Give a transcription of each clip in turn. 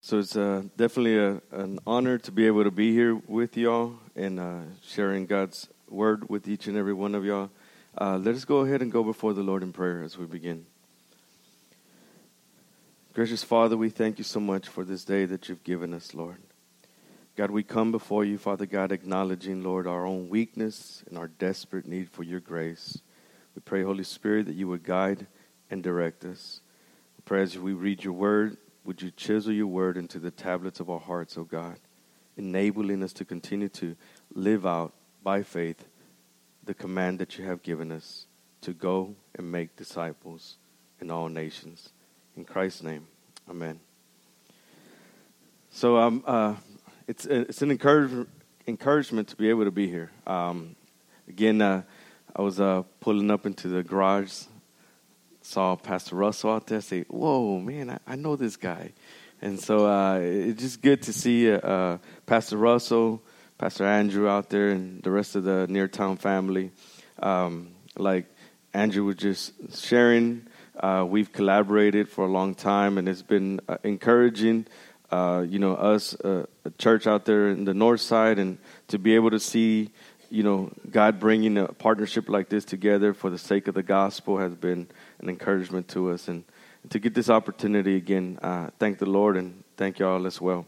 So it's uh, definitely a, an honor to be able to be here with y'all and uh, sharing God's word with each and every one of y'all. Uh, let us go ahead and go before the Lord in prayer as we begin. Gracious Father, we thank you so much for this day that you've given us, Lord. God, we come before you, Father God, acknowledging, Lord, our own weakness and our desperate need for your grace. We pray, Holy Spirit, that you would guide and direct us. We pray as we read your word, would you chisel your word into the tablets of our hearts, O God, enabling us to continue to live out by faith the command that you have given us to go and make disciples in all nations. In Christ's name, amen. So um, uh, it's, it's an encourage, encouragement to be able to be here. Um, again, uh, I was uh, pulling up into the garage saw Pastor Russell out there, say, "Whoa, man, I, I know this guy," and so uh, it's just good to see uh, Pastor Russell, Pastor Andrew out there, and the rest of the Near Town family. Um, like Andrew was just sharing, uh, we've collaborated for a long time, and it's been uh, encouraging. Uh, you know, us, uh, a church out there in the north side, and to be able to see you know, God bringing a partnership like this together for the sake of the gospel has been an encouragement to us. And to get this opportunity again, uh, thank the Lord and thank y'all as well.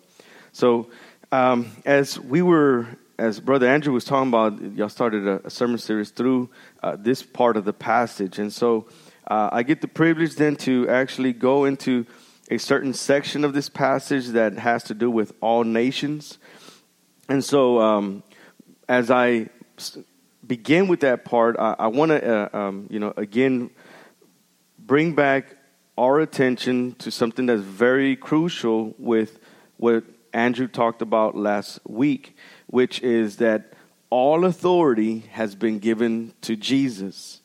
So, um, as we were, as Brother Andrew was talking about, y'all started a, a sermon series through uh, this part of the passage. And so, uh, I get the privilege then to actually go into a certain section of this passage that has to do with all nations. And so, um, as I begin with that part, I, I want to, uh, um, you know, again, bring back our attention to something that's very crucial with what Andrew talked about last week, which is that all authority has been given to Jesus.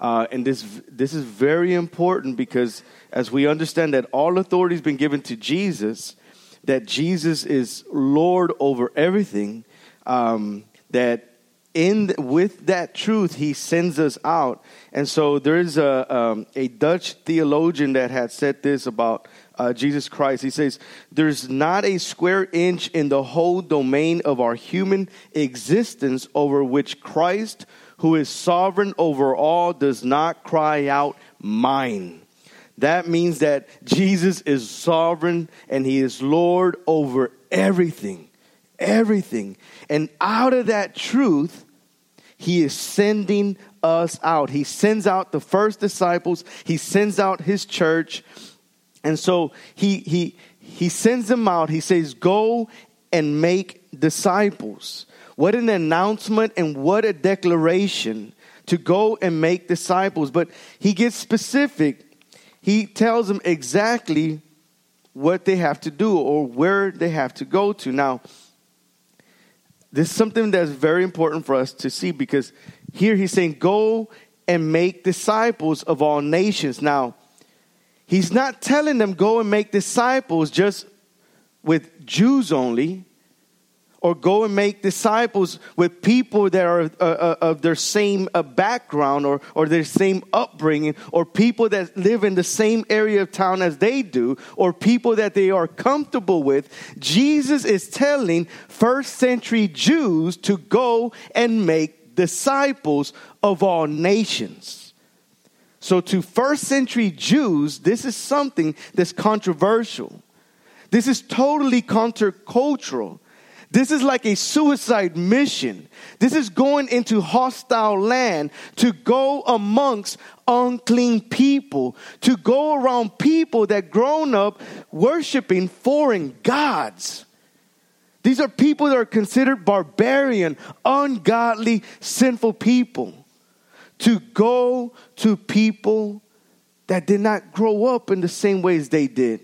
Uh, and this, this is very important because as we understand that all authority has been given to Jesus, that Jesus is Lord over everything, um, that in with that truth he sends us out. And so there is a, um, a dutch theologian that had said this about uh, jesus christ. He says there's not a square inch in the whole domain of our human existence over which christ who is sovereign over all does not cry out mine that means that jesus is sovereign and he is lord over everything everything. And out of that truth, he is sending us out. He sends out the first disciples, he sends out his church. And so he he he sends them out. He says, "Go and make disciples." What an announcement and what a declaration to go and make disciples. But he gets specific. He tells them exactly what they have to do or where they have to go to. Now, this is something that's very important for us to see because here he's saying, Go and make disciples of all nations. Now, he's not telling them, Go and make disciples just with Jews only or go and make disciples with people that are uh, uh, of their same uh, background or, or their same upbringing, or people that live in the same area of town as they do, or people that they are comfortable with. Jesus is telling first century Jews to go and make disciples of all nations. So, to first century Jews, this is something that's controversial. This is totally countercultural this is like a suicide mission. This is going into hostile land to go amongst unclean people, to go around people that grown up worshiping foreign gods. These are people that are considered barbarian, ungodly, sinful people. To go to people that did not grow up in the same ways they did.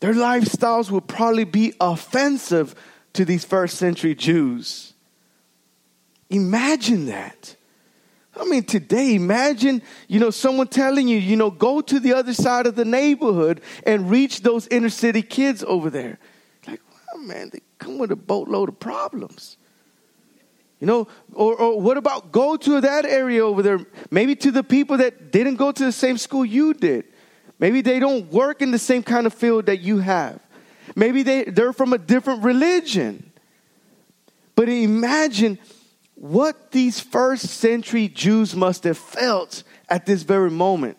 Their lifestyles would probably be offensive to these first century Jews. Imagine that. I mean, today, imagine, you know, someone telling you, you know, go to the other side of the neighborhood and reach those inner city kids over there. Like, well, man, they come with a boatload of problems. You know, or, or what about go to that area over there, maybe to the people that didn't go to the same school you did. Maybe they don't work in the same kind of field that you have. Maybe they, they're from a different religion. But imagine what these first century Jews must have felt at this very moment.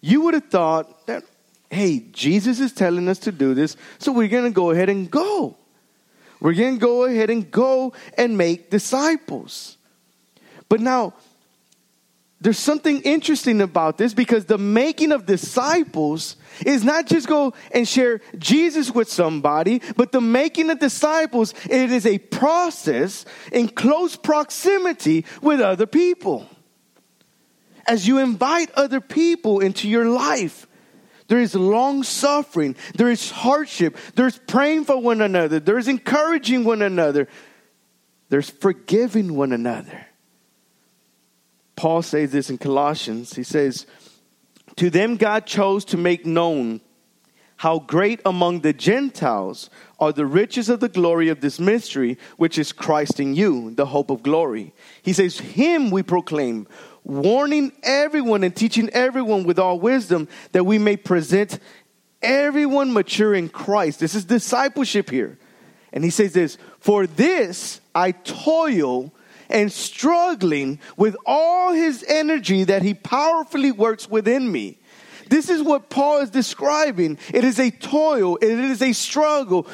You would have thought that, hey, Jesus is telling us to do this, so we're going to go ahead and go. We're going to go ahead and go and make disciples. But now, there's something interesting about this because the making of disciples is not just go and share Jesus with somebody, but the making of disciples, it is a process in close proximity with other people. As you invite other people into your life, there is long suffering, there is hardship, there's praying for one another, there's encouraging one another, there's forgiving one another. Paul says this in Colossians. He says, To them God chose to make known how great among the Gentiles are the riches of the glory of this mystery, which is Christ in you, the hope of glory. He says, Him we proclaim, warning everyone and teaching everyone with all wisdom that we may present everyone mature in Christ. This is discipleship here. And he says this, For this I toil and struggling with all his energy that he powerfully works within me. This is what Paul is describing. It is a toil, it is a struggle.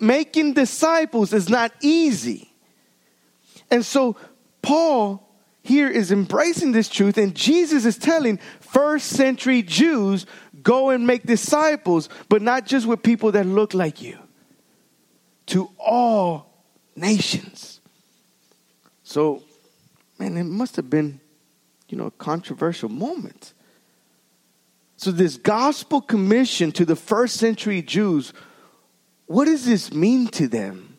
Making disciples is not easy. And so, Paul here is embracing this truth, and Jesus is telling first century Jews go and make disciples, but not just with people that look like you, to all nations. So, man, it must have been, you know, a controversial moment. So, this gospel commission to the first century Jews, what does this mean to them?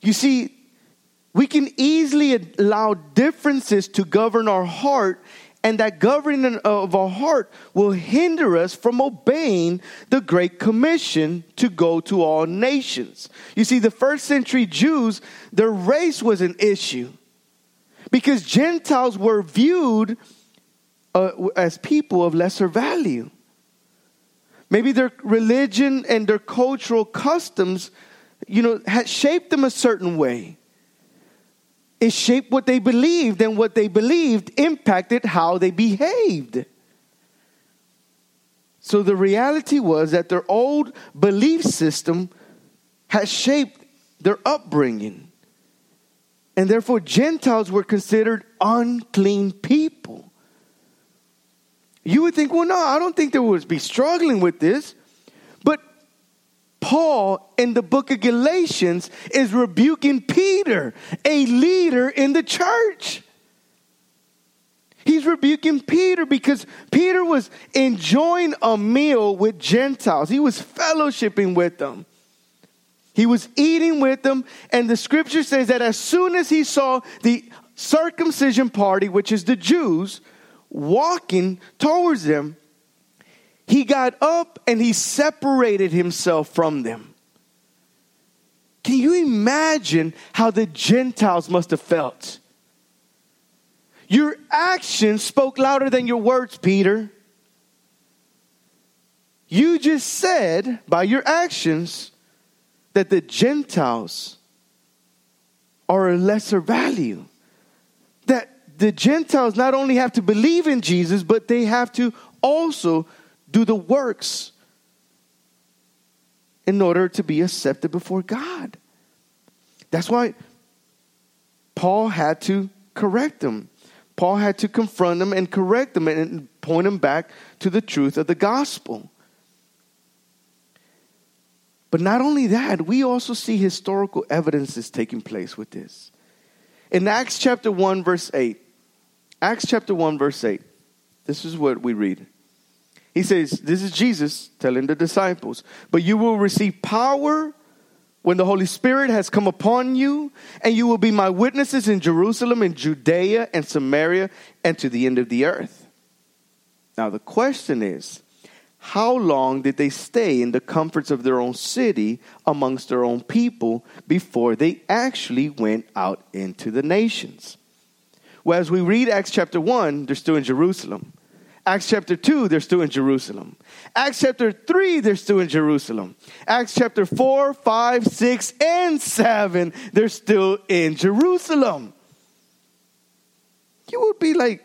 You see, we can easily allow differences to govern our heart and that governing of our heart will hinder us from obeying the Great Commission to go to all nations. You see, the first century Jews, their race was an issue because Gentiles were viewed uh, as people of lesser value. Maybe their religion and their cultural customs, you know, had shaped them a certain way. It shaped what they believed, and what they believed impacted how they behaved. So the reality was that their old belief system had shaped their upbringing. And therefore, Gentiles were considered unclean people. You would think, well, no, I don't think they would be struggling with this. Paul in the book of Galatians is rebuking Peter, a leader in the church. He's rebuking Peter because Peter was enjoying a meal with Gentiles. He was fellowshipping with them. He was eating with them, and the scripture says that as soon as he saw the circumcision party, which is the Jews, walking towards them, he got up and he separated himself from them. Can you imagine how the Gentiles must have felt? Your actions spoke louder than your words, Peter. You just said by your actions that the Gentiles are a lesser value. That the Gentiles not only have to believe in Jesus, but they have to also do the works in order to be accepted before God. That's why Paul had to correct them. Paul had to confront them and correct them and point them back to the truth of the gospel. But not only that, we also see historical evidences taking place with this. In Acts chapter 1, verse 8, Acts chapter 1, verse 8, this is what we read. He says, This is Jesus telling the disciples, but you will receive power when the Holy Spirit has come upon you, and you will be my witnesses in Jerusalem, in Judea, and Samaria, and to the end of the earth. Now, the question is, how long did they stay in the comforts of their own city amongst their own people before they actually went out into the nations? Well, as we read Acts chapter 1, they're still in Jerusalem. Acts chapter 2, they're still in Jerusalem. Acts chapter 3, they're still in Jerusalem. Acts chapter 4, 5, 6, and 7, they're still in Jerusalem. You would be like,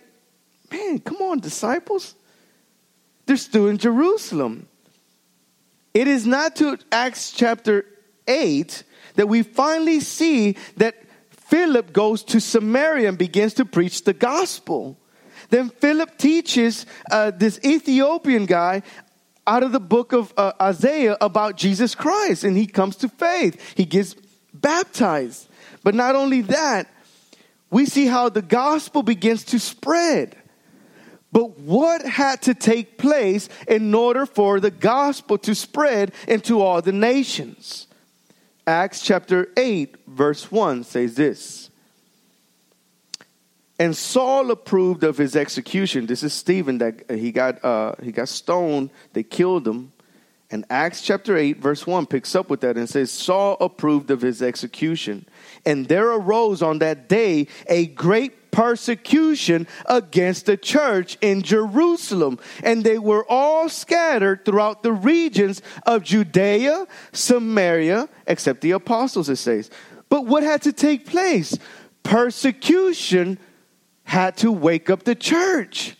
man, come on, disciples. They're still in Jerusalem. It is not to Acts chapter 8 that we finally see that Philip goes to Samaria and begins to preach the gospel. Then Philip teaches uh, this Ethiopian guy out of the book of uh, Isaiah about Jesus Christ, and he comes to faith. He gets baptized. But not only that, we see how the gospel begins to spread. But what had to take place in order for the gospel to spread into all the nations? Acts chapter 8, verse 1 says this and Saul approved of his execution. This is Stephen that he got uh, he got stoned. They killed him. And Acts chapter 8, verse 1 picks up with that and says, Saul approved of his execution. And there arose on that day a great persecution against the church in Jerusalem. And they were all scattered throughout the regions of Judea, Samaria, except the apostles, it says. But what had to take place? Persecution had to wake up the church.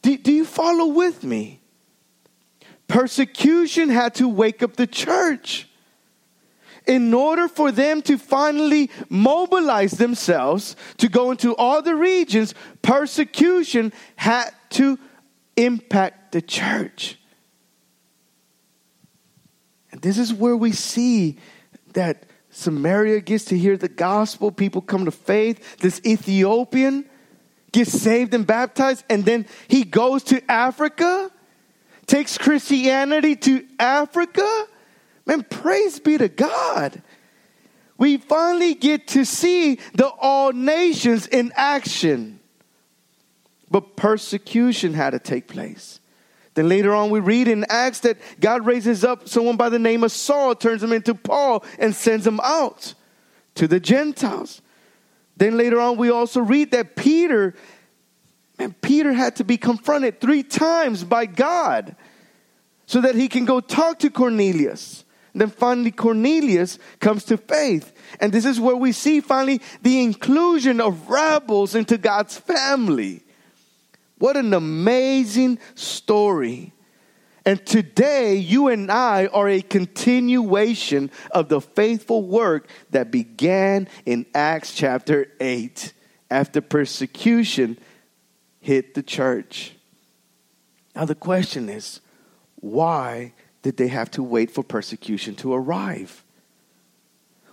Do, do you follow with me? Persecution had to wake up the church. In order for them to finally mobilize themselves to go into all the regions, persecution had to impact the church. And this is where we see that Samaria gets to hear the gospel. People come to faith. This Ethiopian gets saved and baptized. And then he goes to Africa, takes Christianity to Africa. Man, praise be to God. We finally get to see the all nations in action. But persecution had to take place. Then later on, we read in Acts that God raises up someone by the name of Saul, turns him into Paul, and sends him out to the Gentiles. Then later on, we also read that Peter, man, Peter had to be confronted three times by God so that he can go talk to Cornelius. And then finally, Cornelius comes to faith. And this is where we see finally the inclusion of rebels into God's family. What an amazing story. And today, you and I are a continuation of the faithful work that began in Acts chapter 8 after persecution hit the church. Now, the question is why did they have to wait for persecution to arrive?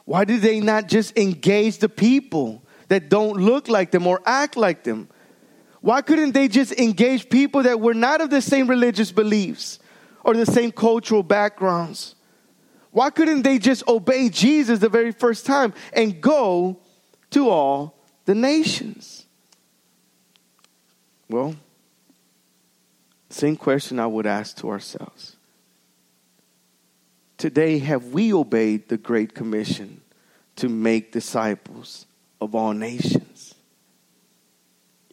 Why did they not just engage the people that don't look like them or act like them? Why couldn't they just engage people that were not of the same religious beliefs or the same cultural backgrounds? Why couldn't they just obey Jesus the very first time and go to all the nations? Well, same question I would ask to ourselves. Today, have we obeyed the Great Commission to make disciples of all nations?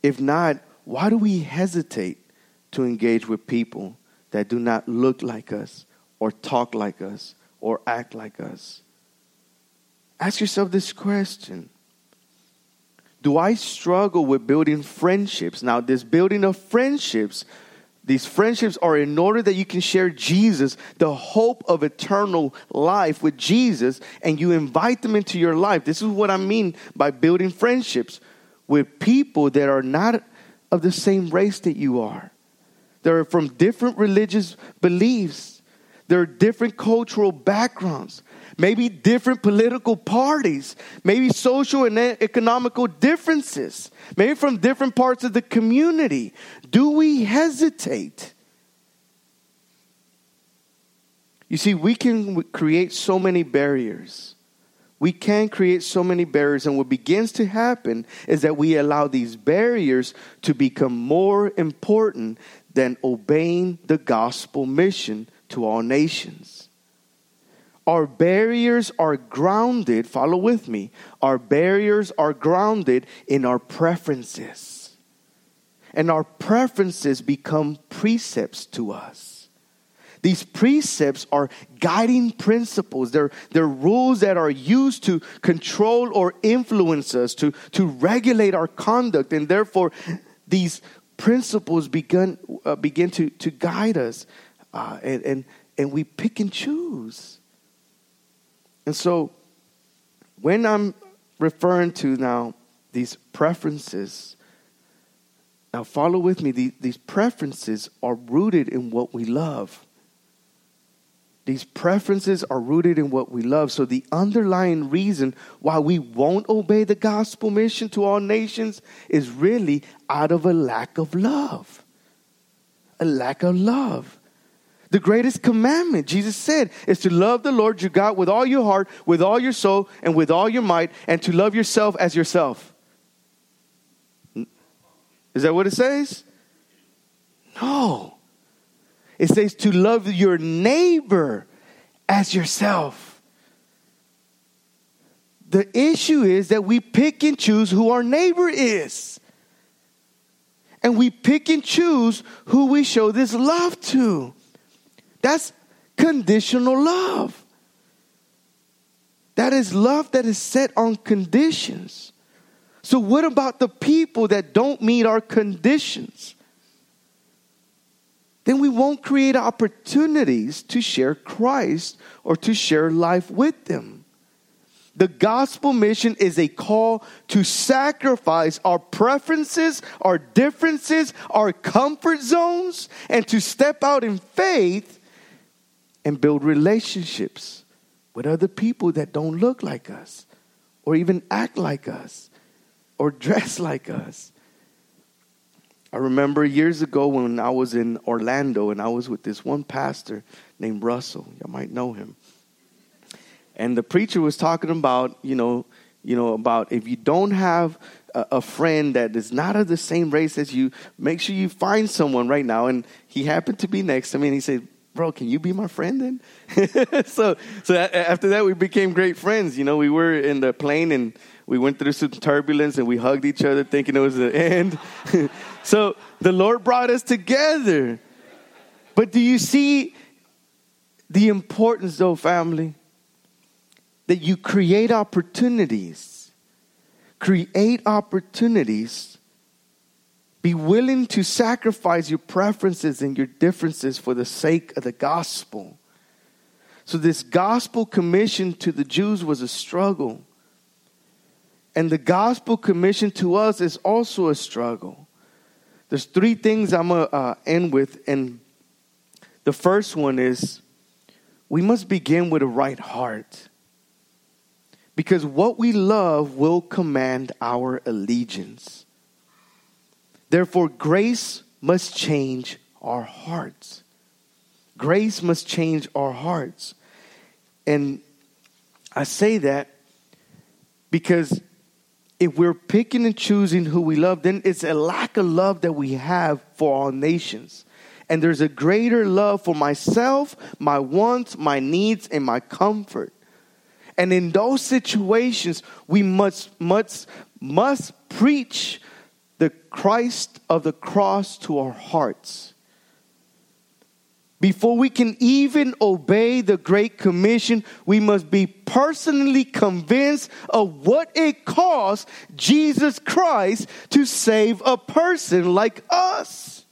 If not, why do we hesitate to engage with people that do not look like us or talk like us or act like us? Ask yourself this question Do I struggle with building friendships? Now, this building of friendships, these friendships are in order that you can share Jesus, the hope of eternal life with Jesus, and you invite them into your life. This is what I mean by building friendships with people that are not of the same race that you are. They're from different religious beliefs. There are different cultural backgrounds, maybe different political parties, maybe social and economical differences, maybe from different parts of the community. Do we hesitate? You see, we can create so many barriers we can create so many barriers. And what begins to happen is that we allow these barriers to become more important than obeying the gospel mission to all nations. Our barriers are grounded, follow with me. Our barriers are grounded in our preferences. and our preferences become precepts to us. These precepts are guiding principles. They're, they're rules that are used to control or influence us, to, to regulate our conduct. And therefore, these principles begin, uh, begin to, to guide us. Uh, and, and, and we pick and choose. And so, when I'm referring to now these preferences, now follow with me, these, these preferences are rooted in what we love. These preferences are rooted in what we love. So, the underlying reason why we won't obey the gospel mission to all nations is really out of a lack of love. A lack of love. The greatest commandment, Jesus said, is to love the Lord your God with all your heart, with all your soul, and with all your might, and to love yourself as yourself. Is that what it says? No. It says to love your neighbor as yourself. The issue is that we pick and choose who our neighbor is. And we pick and choose who we show this love to. That's conditional love. That is love that is set on conditions. So, what about the people that don't meet our conditions? Then we won't create opportunities to share Christ or to share life with them. The gospel mission is a call to sacrifice our preferences, our differences, our comfort zones, and to step out in faith and build relationships with other people that don't look like us or even act like us or dress like us. I remember years ago when I was in Orlando and I was with this one pastor named Russell. You might know him. And the preacher was talking about, you know, you know, about if you don't have a, a friend that is not of the same race as you, make sure you find someone right now. And he happened to be next to me and he said, bro, can you be my friend then? so, so after that, we became great friends. You know, we were in the plane and we went through some turbulence and we hugged each other thinking it was the end. So the Lord brought us together. But do you see the importance, though, family? That you create opportunities. Create opportunities be willing to sacrifice your preferences and your differences for the sake of the gospel. So, this gospel commission to the Jews was a struggle. And the gospel commission to us is also a struggle. There's three things I'm going to uh, end with. And the first one is we must begin with a right heart. Because what we love will command our allegiance. Therefore, grace must change our hearts. Grace must change our hearts. And I say that because if we're picking and choosing who we love, then it's a lack of love that we have for all nations. And there's a greater love for myself, my wants, my needs, and my comfort. And in those situations, we must, must, must preach the Christ of the cross to our hearts. Before we can even obey the Great Commission, we must be personally convinced of what it costs Jesus Christ to save a person like us.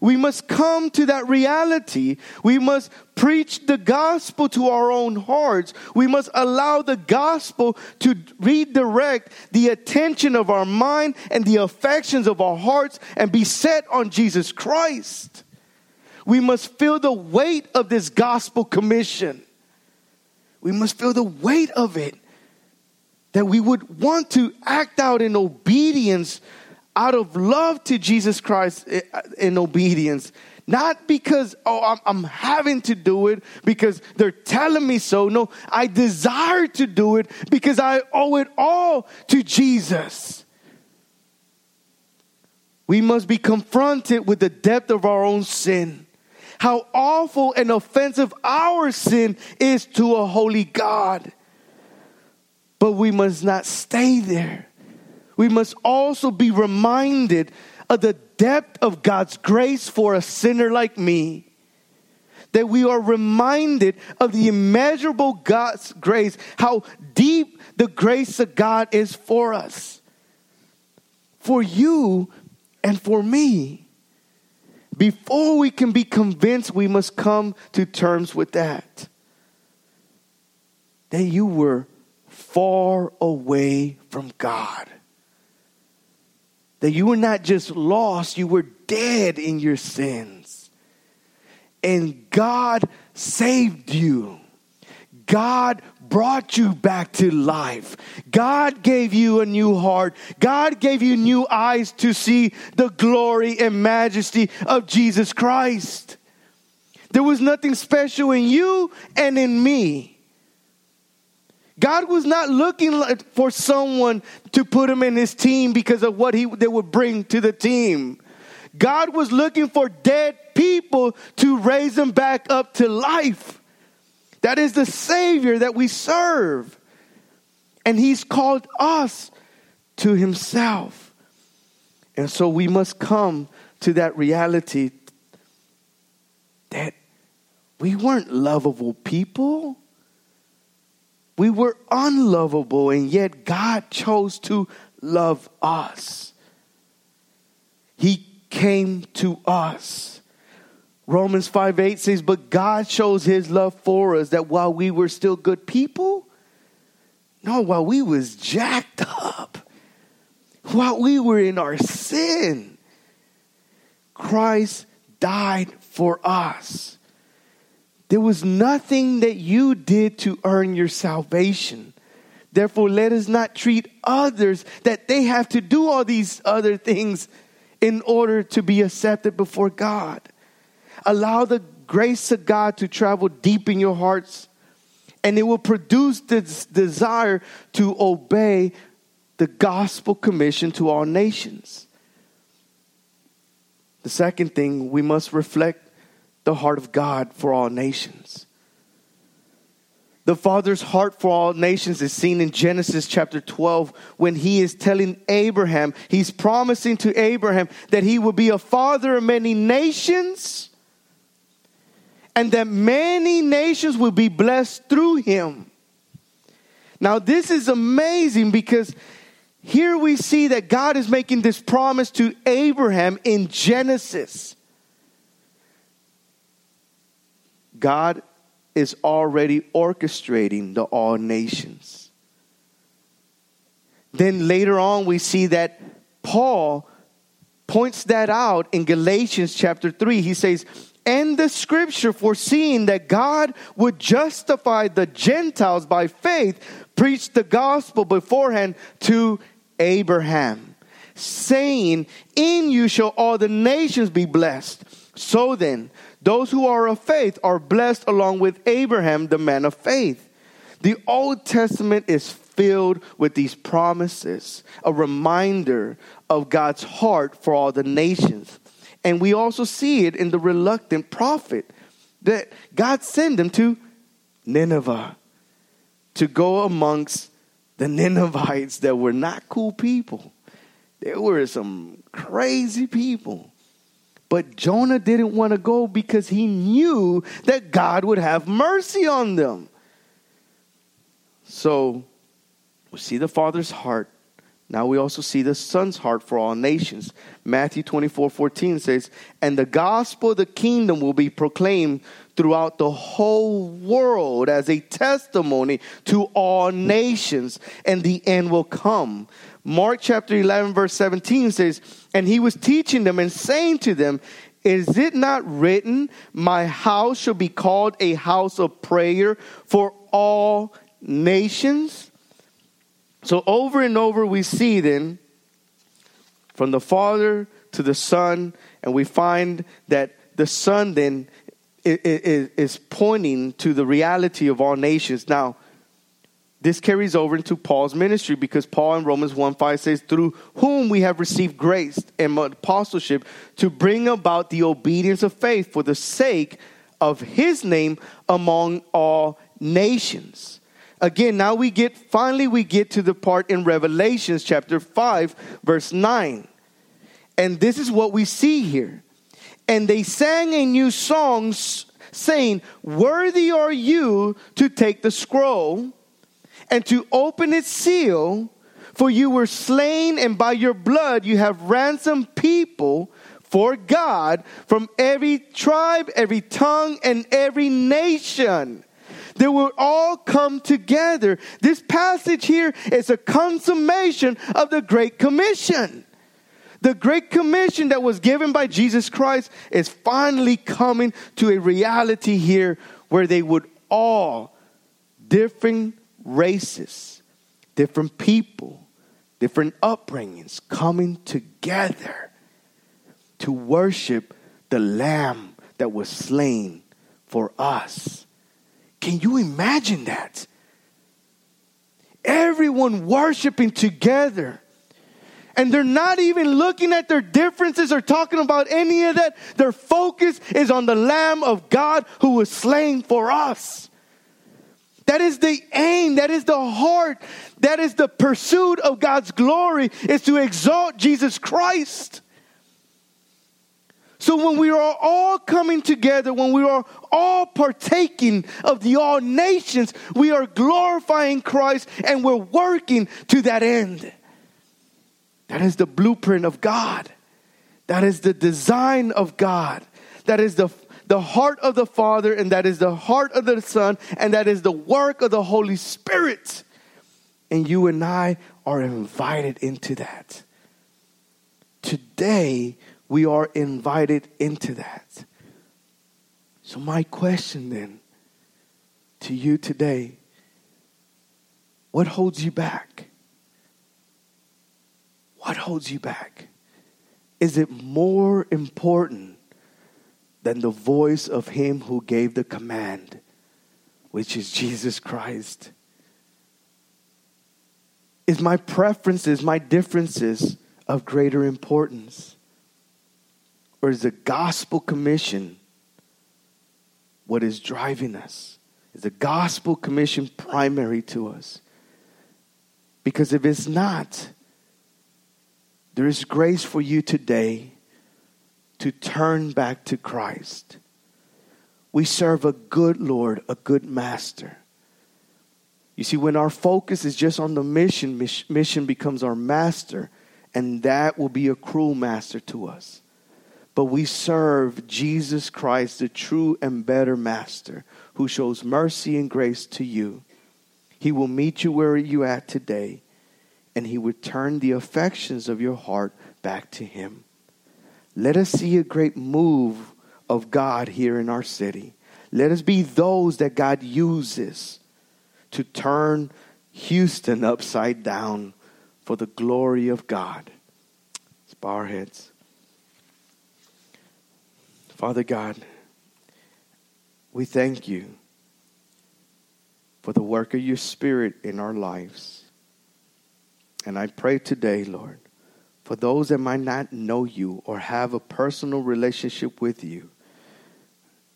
We must come to that reality. We must preach the gospel to our own hearts. We must allow the gospel to redirect the attention of our mind and the affections of our hearts and be set on Jesus Christ. We must feel the weight of this gospel commission. We must feel the weight of it. That we would want to act out in obedience out of love to Jesus Christ eh, in obedience. Not because, oh, I'm, I'm, having to do it because they're telling me so. No, I desire to do it because I owe it all to Jesus. We must be confronted with the depth of our own sin. How awful and offensive our sin is to a holy God. But we must not stay there we must also be reminded of the depth of God's grace for a sinner like me. That we are reminded of the immeasurable God's grace, how deep the grace of God is for us, for you and for me. Before we can be convinced, we must come to terms with that. That you were far away from God. That you were not just lost, you were dead in your sins. And God saved you. God brought you back to life. God gave you a new heart. God gave you new eyes to see the glory and majesty of Jesus Christ. There was nothing special in you and in me. God was not looking for someone to put him in his team because of what he they would bring to the team. God was looking for dead people to raise them back up to life. That is the Savior that we serve. And He's called us to Himself. And so we must come to that reality that we weren't lovable people. We were unlovable, and yet God chose to love us. He came to us. Romans 5 8 says, But God shows his love for us that while we were still good people, no, while we was jacked up, while we were in our sin, Christ died for us. There was nothing that you did to earn your salvation. Therefore, let us not treat others that they have to do all these other things in order to be accepted before God. Allow the grace of God to travel deep in your hearts, and it will produce this desire to obey the gospel commission to all nations. The second thing, we must reflect the heart of God for all nations. The Father's heart for all nations is seen in Genesis chapter 12 when he is telling Abraham, he's promising to Abraham that he will be a father of many nations and that many nations will be blessed through him. Now, this is amazing because here we see that God is making this promise to Abraham in Genesis. God is already orchestrating the all nations. Then later on, we see that Paul points that out in Galatians chapter 3. He says, and the scripture foreseeing that God would justify the Gentiles by faith, preached the gospel beforehand to Abraham, saying, In you shall all the nations be blessed. So then, those who are of faith are blessed along with Abraham, the man of faith. The Old Testament is filled with these promises, a reminder of God's heart for all the nations. And we also see it in the reluctant prophet that God sent him to Nineveh to go amongst the Ninevites that were not cool people. There were some crazy people. But Jonah didn't want to go because he knew that God would have mercy on them. So we see the Father's heart now we also see the Son's heart for all nations. Matthew 24 14 says, And the gospel of the kingdom will be proclaimed throughout the whole world as a testimony to all nations, and the end will come. Mark chapter 11, verse 17 says, And he was teaching them and saying to them, Is it not written, My house shall be called a house of prayer for all nations? So over and over we see then from the Father to the Son, and we find that the Son then is pointing to the reality of all nations. Now, this carries over into Paul's ministry because Paul in Romans 1 5 says, Through whom we have received grace and apostleship to bring about the obedience of faith for the sake of his name among all nations again, now we get, finally, we get to the part in Revelations chapter 5, verse 9. And this is what we see here. And they sang a new song saying, Worthy are you to take the scroll and to open its seal, for you were slain, and by your blood you have ransomed people for God from every tribe, every tongue, and every nation. They will all come together. This passage here is a consummation of the Great Commission. The Great Commission that was given by Jesus Christ is finally coming to a reality here where they would all, different races, different people, different upbringings, coming together to worship the Lamb that was slain for us. Can you imagine that? Everyone worshiping together. And they're not even looking at their differences or talking about any of that. Their focus is on the Lamb of God who was slain for us. That is the aim. That is the heart. That is the pursuit of God's glory is to exalt Jesus Christ. So when we are all coming together, when we are all partaking of the all nations, we are glorifying Christ and we're working to that end. That is the blueprint of God. That is the design of God. That is the, the heart of the Father, and that is the heart of the Son, and that is the work of the Holy Spirit. And you and I are invited into that. Today, we are invited into that. So, my question then to you today what holds you back? What holds you back? Is it more important than the voice of Him who gave the command, which is Jesus Christ? Is my preferences, my differences of greater importance? Or is the gospel commission what is driving us? Is the gospel commission primary to us? Because if it's not, there is grace for you today to turn back to Christ. We serve a good Lord, a good master. You see, when our focus is just on the mission, mission becomes our master, and that will be a cruel master to us but we serve Jesus Christ, the true and better master, who shows mercy and grace to you. He will meet you where you at today, and he will turn the affections of your heart back to him. Let us see a great move of God here in our city. Let us be those that God uses to turn Houston upside down for the glory of God. Let's bow our heads. Father God, we thank you for the work of your Spirit in our lives. And I pray today, Lord, for those that might not know you or have a personal relationship with you,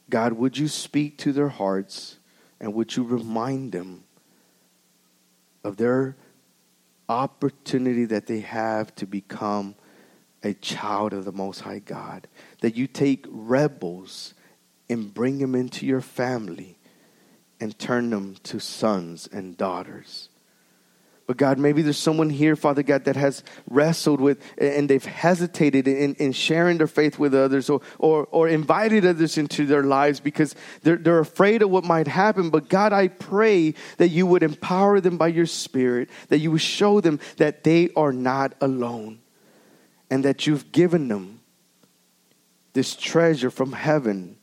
God, would you speak to their hearts and would you remind them of their opportunity that they have to become a child of the Most High God. That you take rebels and bring them into your family and turn them to sons and daughters. But God, maybe there's someone here, Father God, that has wrestled with and they've hesitated in, in sharing their faith with others or, or, or invited others into their lives because they're, they're afraid of what might happen. But God, I pray that you would empower them by your Spirit, that you would show them that they are not alone and that you've given them this treasure from heaven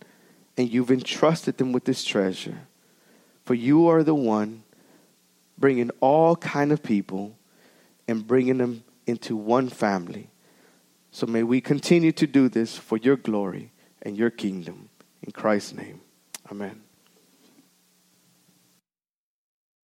and you've entrusted them with this treasure. For you are the one bringing all kind of people and bringing them into one family. So may we continue to do this for your glory and your kingdom. In Christ's name, amen.